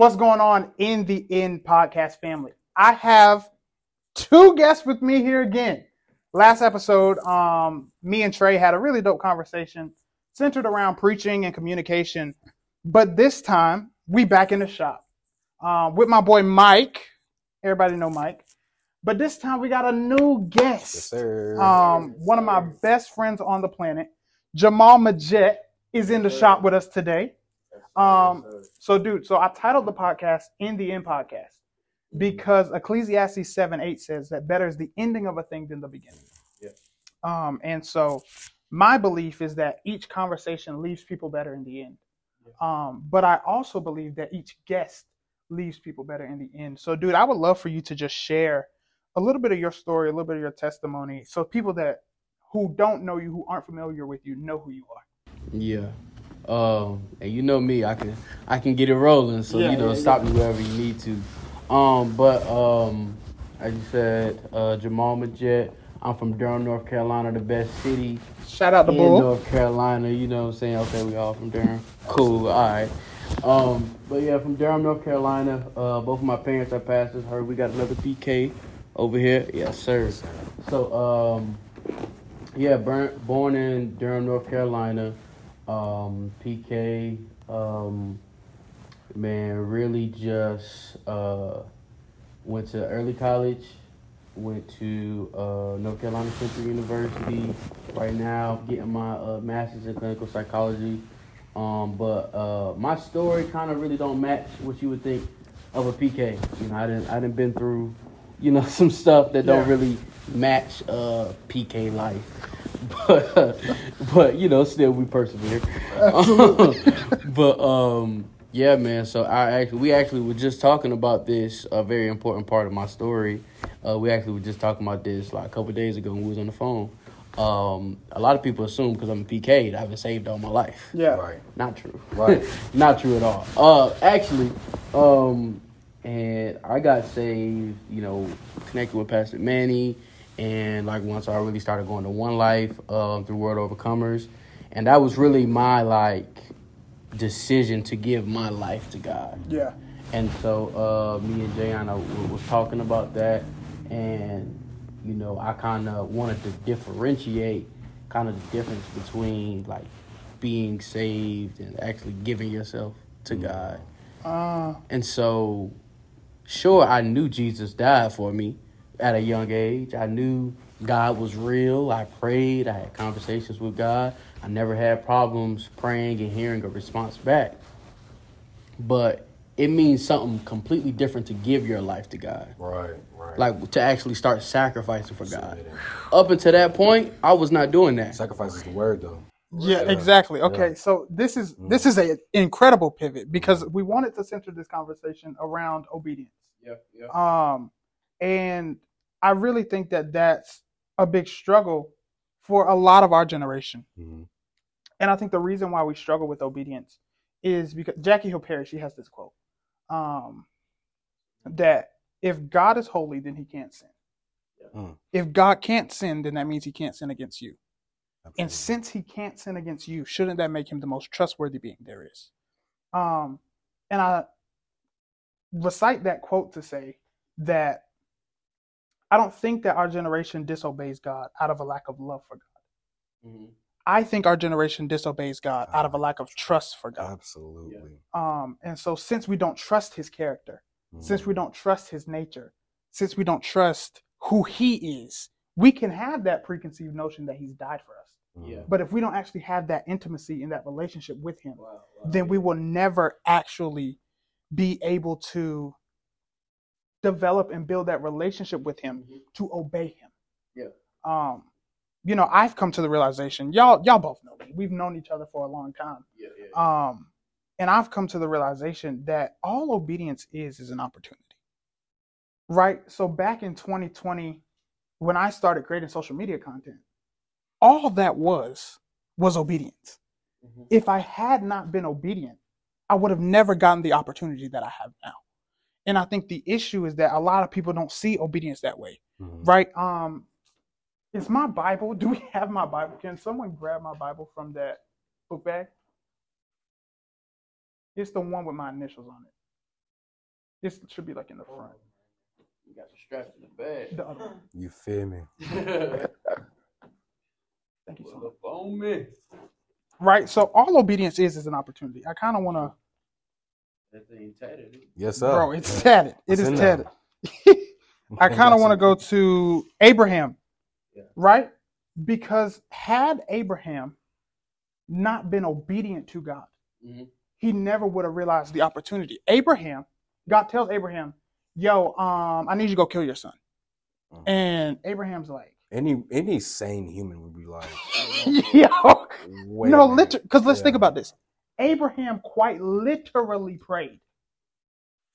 What's going on in the In Podcast family? I have two guests with me here again. Last episode, um, me and Trey had a really dope conversation centered around preaching and communication. But this time, we back in the shop um, with my boy Mike. Everybody know Mike. But this time we got a new guest. Yes, sir. Um, one of my best friends on the planet, Jamal Midgette, is in the shop with us today. Um, so, dude, so I titled the podcast "In the End" podcast because Ecclesiastes seven eight says that better is the ending of a thing than the beginning. Yeah. Um, and so my belief is that each conversation leaves people better in the end. Um, but I also believe that each guest leaves people better in the end. So, dude, I would love for you to just share a little bit of your story, a little bit of your testimony, so people that who don't know you, who aren't familiar with you, know who you are. Yeah. Um, and you know me, I can I can get it rolling. So Yeah, you know, yeah, stop me wherever you need to. Um, but um, as you said, uh, Jamal Midgette. I'm from Durham, North Carolina, the best city Shout out to in Bull. North Carolina. You know what I'm saying? Okay, we all from Durham. Cool. All right. Um, but yeah, from Durham, North Carolina. Uh, both of my parents are pastors. Heard we got another PK over here. Yes, sir. So um, yeah, burn, born in Durham, North Carolina. Um, PK. Um, man, really just uh, went to early college. Went to uh, North Carolina Central University. Right now, getting my uh, master's in clinical psychology. Um, but uh, my story kind of really don't match what you would think of a PK. You know, I didn't I didn't been through, you know, some stuff that don't Yeah. really match uh, PK life. But but you know, still we persevere. but um, yeah, man. So I actually we actually were just talking about this a very important part of my story. Uh, we actually were just talking about this like a couple days ago when we was on the phone. Um, a lot of people assume because I'm a PK that I've been saved all my life. Yeah. Right. Not true. Right. Not true at all. Uh, actually, um, and I got saved, you know, connected with Pastor Manny, and like once I really started going to One Life um, through World Overcomers, and that was really my like decision to give my life to God. Yeah. And so uh, me and Jayon was talking about that, and you know, I kind of wanted to differentiate kind of the difference between like being saved and actually giving yourself to God. Uh, And so, sure, I knew Jesus died for me at a young age. I knew God was real. I prayed. I had conversations with God. I never had problems praying and hearing a response back. But it means something completely different to give your life to God. Right. Right. Like to actually start sacrificing for God. Up until that point, I was not doing that. Sacrifice is the word, though. yeah, Yeah. exactly. Okay, Yeah. so this is Mm. this is a incredible pivot because we wanted to center this conversation around obedience. Yeah, yeah. Um, and I really think that that's a big struggle for a lot of our generation. Mhm. And I think the reason why we struggle with obedience is because Jackie Hill Perry, she has this quote um, that if God is holy, then he can't sin. Mm. If God can't sin, then that means he can't sin against you. And since he can't sin against you, shouldn't that make him the most trustworthy being there is? Um, and I recite that quote to say that I don't think that our generation disobeys God out of a lack of love for God. Mhm. I think our generation disobeys God out of a lack of trust for God. Absolutely. Um, and so, since we don't trust His character, since we Mhm. don't trust His nature, since we don't trust who He is, we can have that preconceived notion that He's died for us. Mhm. Yeah. But if we don't actually have that intimacy and that relationship with Him, Wow, wow. then we will never actually be able to develop and build that relationship with Him Mhm. to obey Him. Yeah. Um, you know, I've come to the realization, y'all, y'all both know me. We've known each other for a long time. Yeah, yeah. Um, and I've come to the realization that all obedience is is an opportunity. Right? So back in 2020, when I started creating social media content, all that was was obedience. Mhm. If I had not been obedient, I would have never gotten the opportunity that I have now. And I think the issue is that a lot of people don't see obedience that way Mhm. right? Um, is my Bible? Do we have my Bible? Can someone grab my Bible from that book bag? It's the one with my initials on it. This should be like in the front. You got the straps in the bag. The other one. You feel me? Thank you so much. Look me. Right. So all obedience is is an opportunity. I kind of want to, That thing tatted. Yes, sir. bro. It's tatted. It It's is tatted. I kind of want to go to Abraham, Yeah. right? Because had Abraham not been obedient to God, Mhm. he never would have realized the opportunity. Abraham, God tells Abraham, "Yo, um, I need you to go kill your son," Mhm. and Abraham's like, Any any sane human would be like, "Yo, no, a literally, because let's Yeah. think about this. Abraham quite literally prayed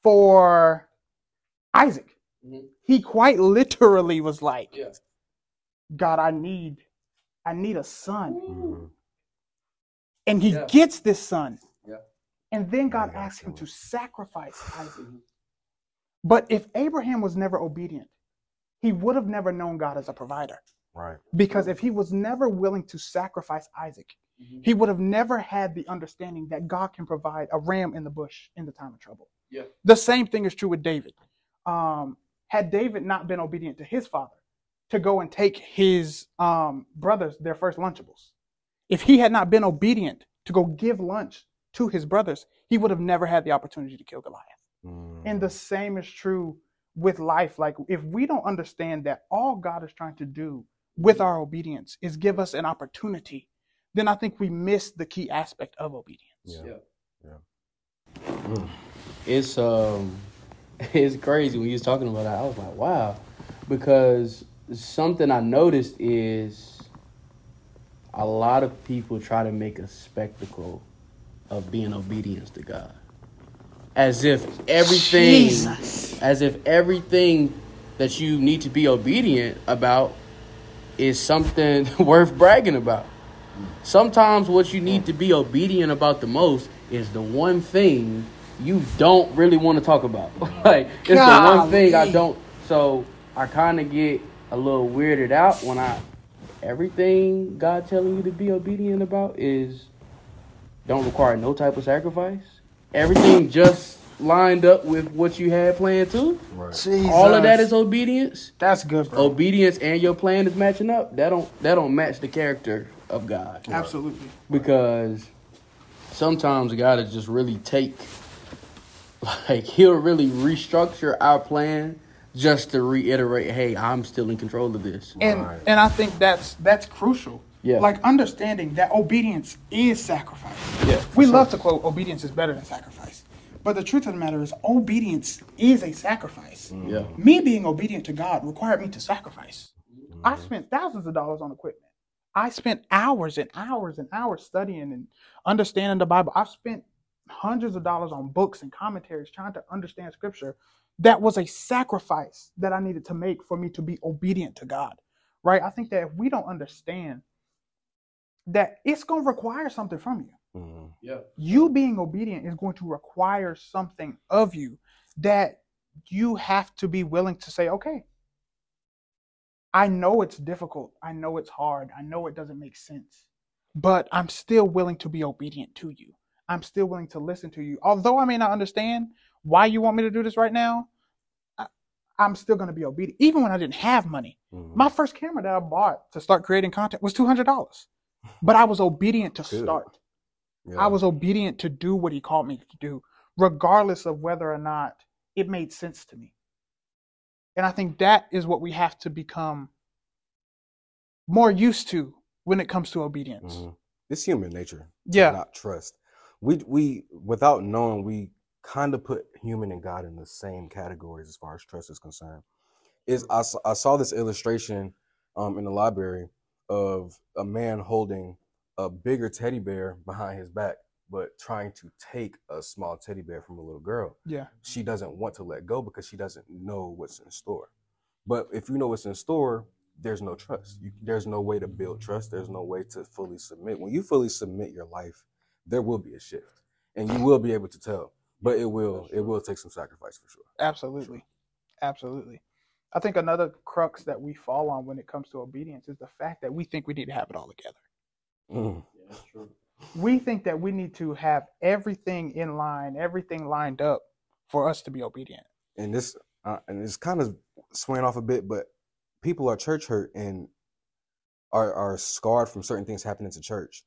for Isaac. Mhm. He quite literally was like, Yeah. God, I need, I need a son. Mhm. And he Yeah. gets this son. Yeah. And then God Yeah, asks him to sacrifice Isaac. But if Abraham was never obedient, he would have never known God as a provider. Right. Because if he was never willing to sacrifice Isaac, Mhm. he would have never had the understanding that God can provide a ram in the bush in the time of trouble. Yeah. The same thing is true with David. Um, had David not been obedient to his father to go and take his um, brothers their first Lunchables, if he had not been obedient to go give lunch to his brothers, he would have never had the opportunity to kill Goliath. Mhm. And the same is true with life. Like, if we don't understand that all God is trying to do with our obedience is give us an opportunity, then I think we miss the key aspect of obedience. Yeah. Yeah. Mm. It's um, it's crazy when you was talking about that. I was like, wow, because something I noticed is a lot of people try to make a spectacle of being obedience to God, as if everything, Jesus. as if everything that you need to be obedient about is something worth bragging about. Sometimes what you need to be obedient about the most is the one thing you don't really want to talk about. like it's the one thing I don't. So I kind of get a little weirded out when I everything God telling you to be obedient about is don't require no type of sacrifice. Everything just lined up with what you had planned to. Right. All of that is obedience. that's good, bro. Obedience and your plan is matching up. That don't that don't match the character of God Absolutely. because sometimes God is just really take like he'll really restructure our plan just to reiterate, hey, I'm still in control of this. And Right. and I think that's that's crucial. Yeah. Like understanding that obedience is sacrifice. Yeah, We love to quote obedience is better than sacrifice. But the truth of the matter is obedience is a sacrifice. Mm-hmm. Yeah. Me being obedient to God required me to sacrifice. I mm-hmm. spent thousands of dollars on equipment. I spent hours and hours and hours studying and understanding the Bible. I've spent hundreds of dollars on books and commentaries trying to understand scripture. That was a sacrifice that I needed to make for me to be obedient to God. Right? I think that if we don't understand that it's going to require something from you Mhm. Yeah. you being obedient is going to require something of you that you have to be willing to say, okay, I know it's difficult. I know it's hard. I know it doesn't make sense, but I'm still willing to be obedient to you. I'm still willing to listen to you. Although I may not understand why you want me to do this right now, I, I'm still going to be obedient. Even when I didn't have money, Mhm. my first camera that I bought to start creating content was $200, but I was obedient to Good. start. Yeah. I was obedient to do what he called me to do, regardless of whether or not it made sense to me. And I think that is what we have to become more used to when it comes to obedience. Mhm. It's human nature. Yeah. Not trust. We we without knowing we kind of put human and God in the same categories as far as trust is concerned. Is I, I saw this illustration um, in the library of a man holding a bigger teddy bear behind his back, but trying to take a small teddy bear from a little girl. Yeah. She doesn't want to let go because she doesn't know what's in store. But if you know what's in store, there's no trust. You, there's no way to build trust. There's no way to fully submit. When you fully submit your life, there will be a shift, and you will be able to tell. But it will it will take some sacrifice for sure. Absolutely. Absolutely. I think another crux that we fall on when it comes to obedience is the fact that we think we need to have it all together. Mm. Yeah, that's true. We think that we need to have everything in line, everything lined up for us to be obedient. and this uh, and it's kind of swaying off a bit, but people are church hurt and are are scarred from certain things happening to church,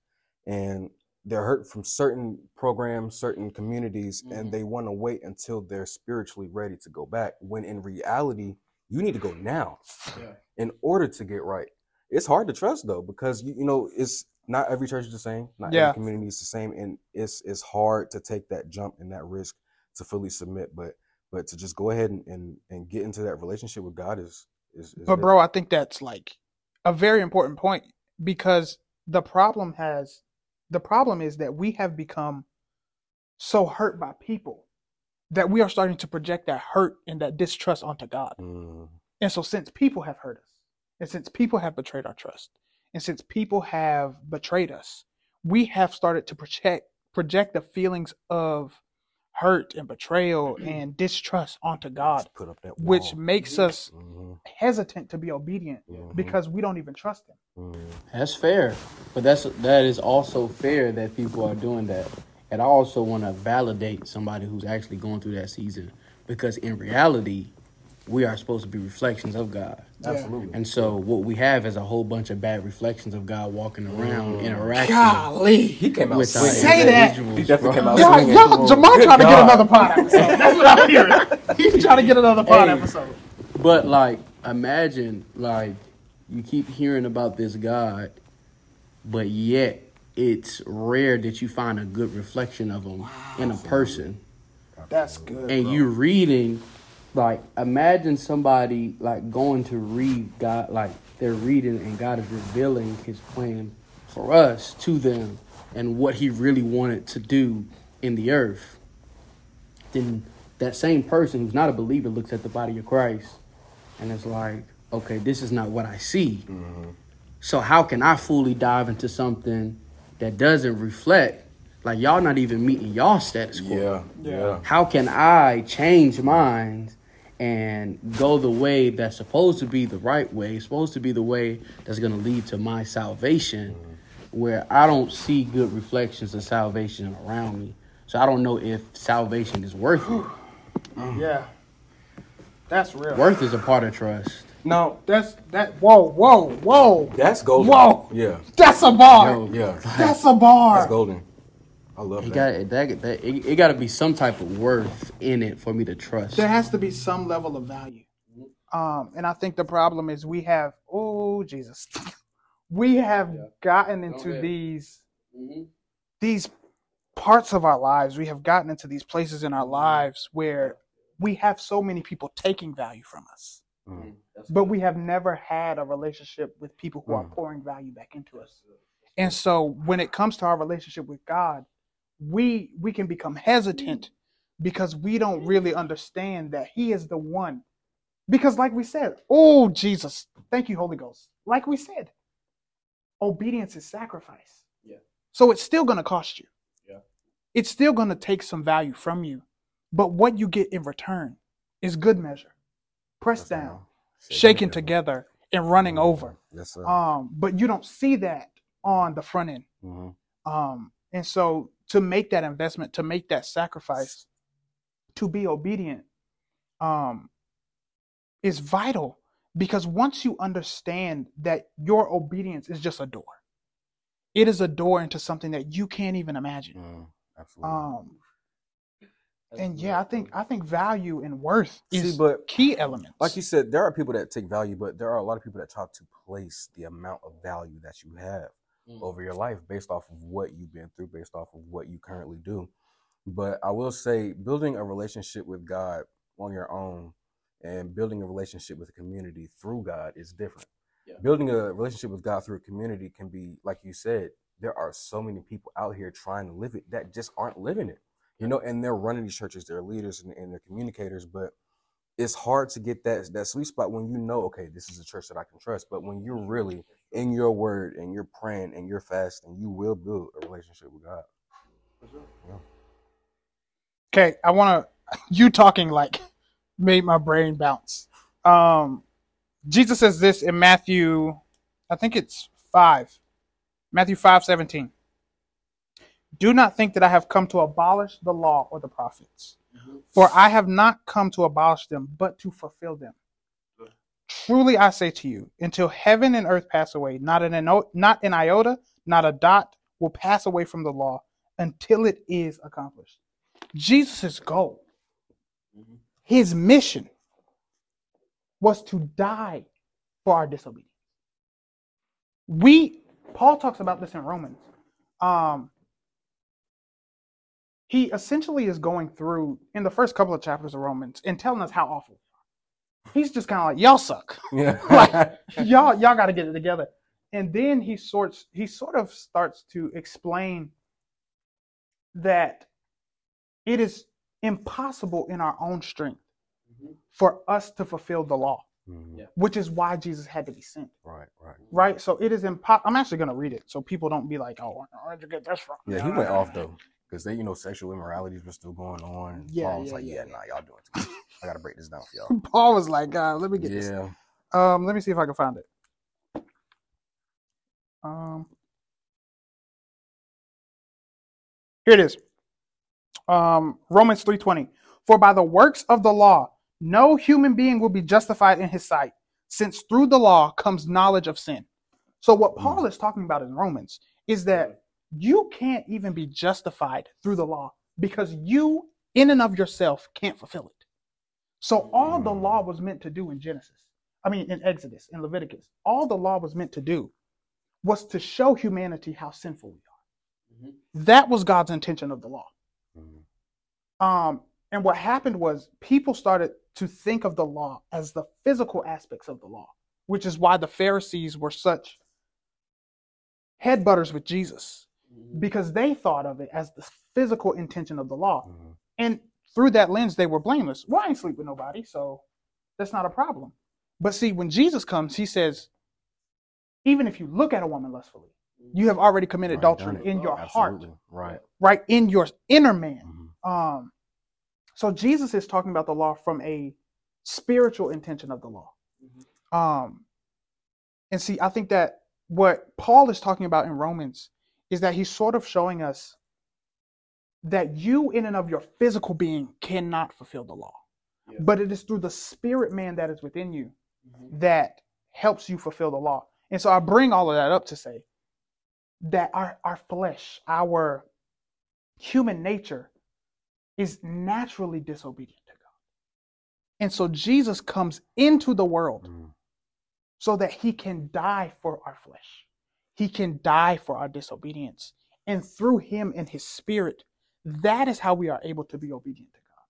and they're hurt from certain programs, certain communities, Mhm. and they want to wait until they're spiritually ready to go back. When in reality, you need to go now Yeah. in order to get right. It's hard to trust though because you, you know it's not every church is the same, not Yeah. every community is the same, and it's it's hard to take that jump and that risk to fully submit. But but to just go ahead and and, and get into that relationship with God is is, is But it. bro, I think that's like a very important point because the problem has the problem is that we have become so hurt by people that we are starting to project that hurt and that distrust onto God. Mm, And so since people have hurt us, and since people have betrayed our trust, and since people have betrayed us, we have started to project project the feelings of hurt and betrayal and distrust onto God, put up that which wall. makes us Mhm, hesitant to be obedient mhm, because we don't even trust him. mhm. That's fair, but that's that is also fair that people are doing that. And I also want to validate somebody who's actually going through that season because in reality, we are supposed to be reflections of God. absolutely. And so what we have is a whole bunch of bad reflections of God walking around, Mm. interacting Golly. he came out with swinging. Say that. individuals, He definitely bro. came out Y'all, swinging. y'all, Jamal trying to get another pod episode. That's what I'm hearing. He's trying to get another pod Hey. episode. But like, imagine like you keep hearing about this God, but yet it's rare that you find a good reflection of him in a person. That's good. and you reading like imagine somebody like going to read God like they're reading and God is revealing his plan for us to them and what he really wanted to do in the earth. Then that same person who's not a believer looks at the body of Christ and it's like, okay, this is not what I see. Mm-hmm. So how can I fully dive into something that doesn't reflect like y'all not even meeting y'all status quo? Yeah, yeah. how can I change minds and go the way that's supposed to be the right way, supposed to be the way that's going to lead to my salvation, where I don't see good reflections of salvation around me. So I don't know if salvation is worth it. Yeah. That's real. Worth is a part of trust. No, That's that. Whoa, whoa, whoa. that's golden. Whoa. Yeah, That's a bar. Yo, yeah. That's a bar. That's golden. I love it that. got that, that it, it got to be some type of worth in it for me to trust. There has to be some level of value. Um, and I think the problem is we have. Oh Jesus, we have Yeah. gotten into ahead. these Mhm. these parts of our lives. We have gotten into these places in our lives where we have so many people taking value from us. Mm. but we have never had a relationship with people who are Mm. pouring value back into us. And so when it comes to our relationship with God, we we can become hesitant because we don't really understand that he is the one. Because like we said, oh Jesus, thank you Holy Ghost. Like we said, obedience is sacrifice. Yeah. So it's still going to cost you. Yeah. It's still going to take some value from you. But what you get in return is good measure. Pressed That's down now. shaken together and running over. Yes, sir. Um, but you don't see that on the front end. mm-hmm. Um, and so to make that investment, to make that sacrifice, to be obedient, um, is vital because once you understand that your obedience is just a door, it is a door into something that you can't even imagine. Mm, absolutely. Um, and yeah, I think I think value and worth See, is but key elements. like you said, there are people that take value, but there are a lot of people that try to place the amount of value that you have Mm. over your life based off of what you've been through, based off of what you currently do. But I will say, building a relationship with God on your own and building a relationship with a community through God is different. Yeah. Building a relationship with God through a community can be, like you said, there are so many people out here trying to live it that just aren't living it. You know, and they're running these churches, they're leaders and, and they're communicators, but it's hard to get that that sweet spot when you know, okay, this is a church that I can trust. But when you're really in your word and you're praying and you're fasting, you will build a relationship with God. Okay, I want to. You talking like made my brain bounce. Um, Jesus says this in Matthew, I think it's five, Matthew five seventeen. Do not think that I have come to abolish the law or the prophets. For I have not come to abolish them, but to fulfill them. Truly I say to you, until heaven and earth pass away, not an, not an iota, not a dot will pass away from the law until it is accomplished. Jesus' goal, his mission, was to die for our disobedience. We, Paul talks about this in Romans. Um, he essentially is going through in the first couple of chapters of Romans and telling us how awful. We are. He's just kind of like, y'all suck. Yeah. Like, y'all, y'all got to get it together. And then he sorts, he sort of starts to explain that it is impossible in our own strength Mhm. for us to fulfill the law, Mhm. Yeah. which is why Jesus had to be sent. Right, right. Right? So it is impossible. I'm actually going to read it so people don't be like, oh, where'd you get this from? Yeah, he went off though, because they, you know, sexual immoralities were still going on. And Yeah, Paul was yeah, like, yeah, yeah, yeah. nah, y'all doing too much. I gotta break this down for y'all. Paul was like, uh, let me get this. Um, let me see if I can find it. Um, here it is. Um, Romans three twenty. For by the works of the law, no human being will be justified in his sight, since through the law comes knowledge of sin. So what Paul is talking about in Romans is that you can't even be justified through the law because you, in and of yourself, can't fulfill it. So all the law was meant to do in Genesis, I mean in Exodus, in Leviticus, all the law was meant to do was to show humanity how sinful we are. Mhm. That was God's intention of the law. Mhm. Um, and what happened was people started to think of the law as the physical aspects of the law, which is why the Pharisees were such headbutters with Jesus Mhm. because they thought of it as the physical intention of the law. Mhm. And through that lens, they were blameless. Well, I ain't sleep with nobody, so that's not a problem. But see, when Jesus comes, he says, even if you look at a woman lustfully, you have already committed Right, adultery in your heart, Right. right? In your inner man. Mhm. Um, so Jesus is talking about the law from a spiritual intention of the law. Mhm. Um, and see, I think that what Paul is talking about in Romans is that he's sort of showing us that you, in and of your physical being, cannot fulfill the law, Yeah. but it is through the spirit man that is within you Mhm. that helps you fulfill the law. And so I bring all of that up to say that our, our flesh, our human nature is naturally disobedient to God. And so Jesus comes into the world Mhm. so that he can die for our flesh. He can die for our disobedience. And through him and his spirit, that is how we are able to be obedient to God.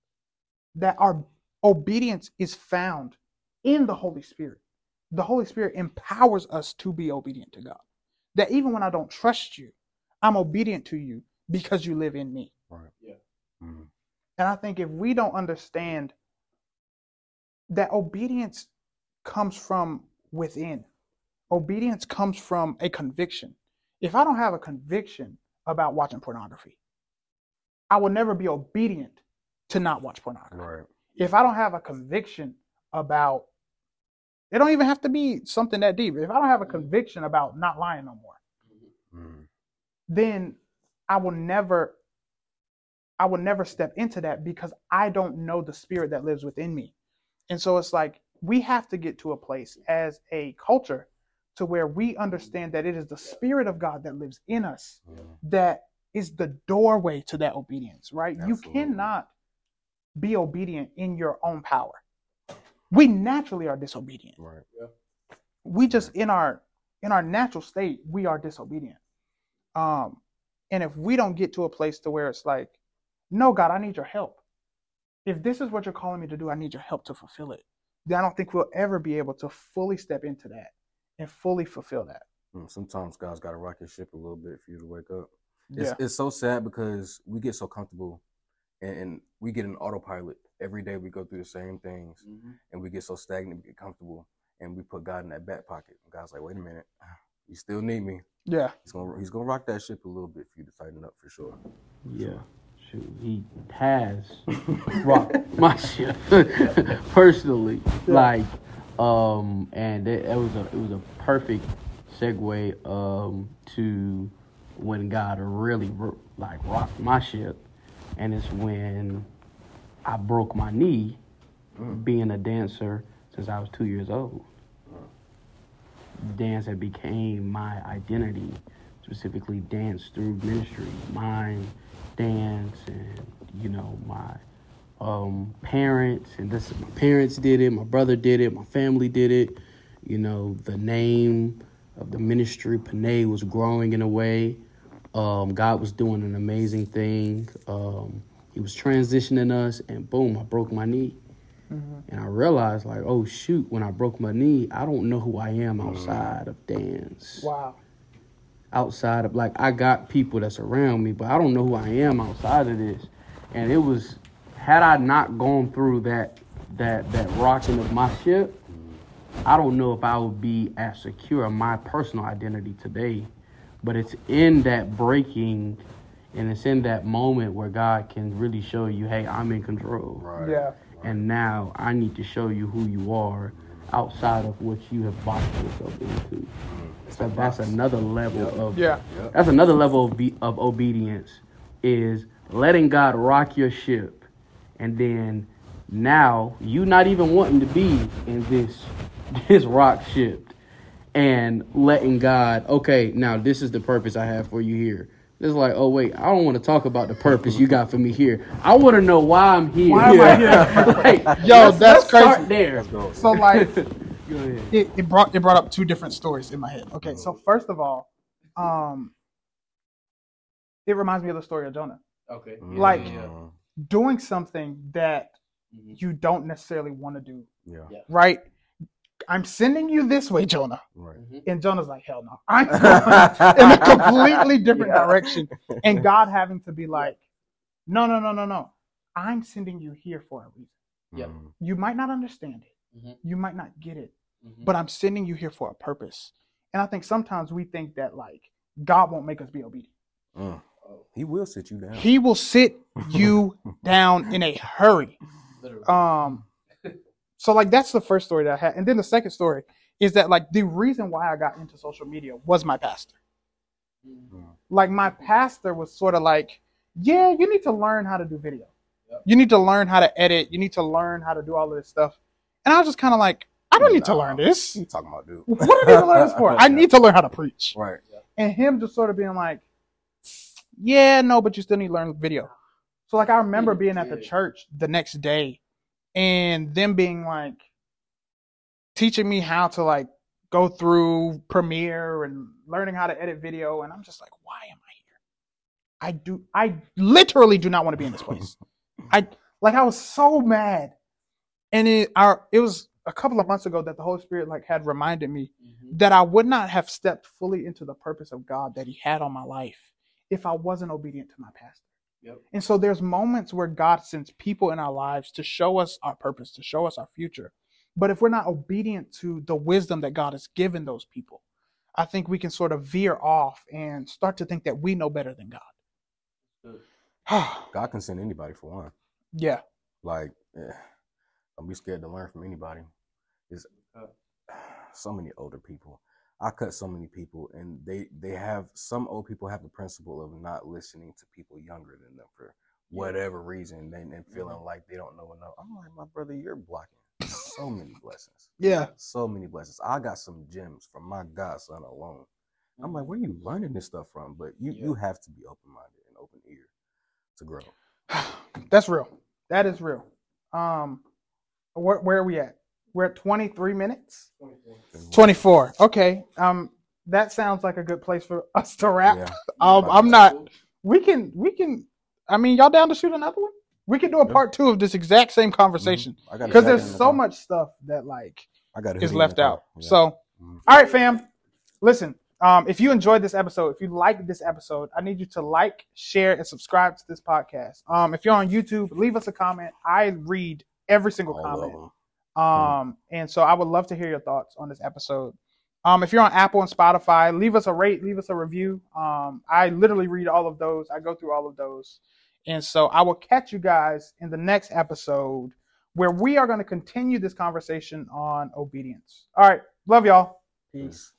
That our obedience is found in the Holy Spirit. The Holy Spirit empowers us to be obedient to God. That even when I don't trust you, I'm obedient to you because you live in me. Right. Yeah. Mhm. And I think if we don't understand that obedience comes from within, obedience comes from a conviction. If I don't have a conviction about watching pornography, I will never be obedient to not watch pornography. Right. If I don't have a conviction about, it don't even have to be something that deep. If I don't have a conviction about not lying no more, Mhm. then I will never I will never step into that because I don't know the spirit that lives within me. And so it's like we have to get to a place as a culture to where we understand that it is the spirit of God that lives in us Mhm. that is the doorway to that obedience, right? You cannot be obedient in your own power. We naturally are disobedient Right. we just in our in our natural state we are disobedient um and if we don't get to a place to where it's like no god i need your help if this is what you're calling me to do i need your help to fulfill it then i don't think we'll ever be able to fully step into that and fully fulfill that Mm, Sometimes God's got to rock your ship a little bit for you to wake up. It's, yeah it's so sad because we get so comfortable and, and we get an autopilot. Every day we go through the same things Mhm. and we get so stagnant, we get comfortable, and we put God in that back pocket. And God's like, wait a minute, you still need me. yeah He's gonna he's gonna rock that ship a little bit for you to tighten up for sure. Yeah, shoot, he has rocked my ship personally. Like, um, and it, it was a it was a perfect segue um to when God really like rocked my ship, and it's when I broke my knee Mm. being a dancer since I was two years old. Dance had became my identity, specifically dance through ministry, mine, dance, and you know my um, parents, and this my parents did it, my brother did it, my family did it. You know the name of the ministry, Panay, was growing in a way. Um, God was doing an amazing thing. Um, he was transitioning us, and boom, I broke my knee. And I realized, like, oh shoot, when I broke my knee, I don't know who I am outside of dance. Wow. Outside of, like, I got people that's around me, but I don't know who I am outside of this. And it was, had I not gone through that, that, that rocking of my ship, I don't know if I would be as secure in my personal identity today. But it's in that breaking and it's in that moment where God can really show you, hey, I'm in control. Right. Yeah. And now I need to show you who you are outside of what you have boxed yourself into. Mm-hmm. So that's another level of Yeah. Yep. that's another level of, be, of obedience is letting God rock your ship, and then now you not even wanting to be in this this rock ship, and letting God okay now this is the purpose I have for you here. It's like oh wait I don't want to talk about the purpose you got for me here. I want to know why I'm here. Why am I here? Like, Yo, let's- that's let's start crazy. there. So like it, it brought it brought up two different stories in my head. Okay, so first of all, um it reminds me of the story of Jonah. Okay. Like- Mm, Doing something that Mhm. you don't necessarily want to do, yeah. Yeah. right? I'm sending you this way, Jonah. Right. And Jonah's like, hell no. I'm going in a completely different Yeah. direction. And God having to be like, no, no, no, no, no. I'm sending you here for a reason. Yep. Mm, You might not understand it. Mhm. You might not get it. Mhm. But I'm sending you here for a purpose. And I think sometimes we think that like God won't make us be obedient. mm. He will sit you down. He will sit you down in a hurry. Literally. Um so like that's the first story that I had. And then the second story is that like the reason why I got into social media was my pastor. Mhm. Like my pastor was sort of like, yeah, you need to learn how to do video. Yep. You need to learn how to edit. You need to learn how to do all of this stuff. And I was just kind of like, I don't need to learn this. What you talking about, dude? What do I need to learn this for? I need to learn how to preach. Right. And him just sort of being like, yeah, no, but you still need to learn video. So like I remember being at the church the next day and them being like teaching me how to like go through Premiere and learning how to edit video and I'm just like, why am I here? I do I literally do not want to be in this place. I like I was so mad. And it our it was a couple of months ago that the Holy Spirit like had reminded me Mhm. that I would not have stepped fully into the purpose of God that He had on my life if I wasn't obedient to my pastor. Yep. And so there's moments where God sends people in our lives to show us our purpose, to show us our future. But if we're not obedient to the wisdom that God has given those people, I think we can sort of veer off and start to think that we know better than God. God can send anybody for one. yeah. Like, eh, don't be scared to learn from anybody. It's so many older people. I cut so many people, and they they have some old people have the principle of not listening to people younger than them for whatever reason, and, and feeling like they don't know enough. I'm like, my brother, you're blocking so many blessings, Yeah. so many blessings. I got some gems from my godson alone. I'm like, where are you learning this stuff from? But you you have to be open minded and open ear to grow. That's real. That is real. Um, where, where are we at? We're at 23 minutes. 24. Okay. Um, that sounds like a good place for us to wrap. Yeah. Um, I'm not. We can. We can. I mean, y'all down to shoot another one? We can do a part two of this exact same conversation I got because there's jacket the so much stuff that like I got a is left out. Yeah. So, Mhm. all right, fam. Listen, um, if you enjoyed this episode, if you liked this episode, I need you to like, share, and subscribe to this podcast. Um, if you're on YouTube, leave us a comment. I read every single comment. Them. Um, and so I would love to hear your thoughts on this episode. Um, if you're on Apple and Spotify, leave us a rate, leave us a review. Um, I literally read all of those. I go through all of those. And so I will catch you guys in the next episode where we are going to continue this conversation on obedience. All right. Love y'all. Peace.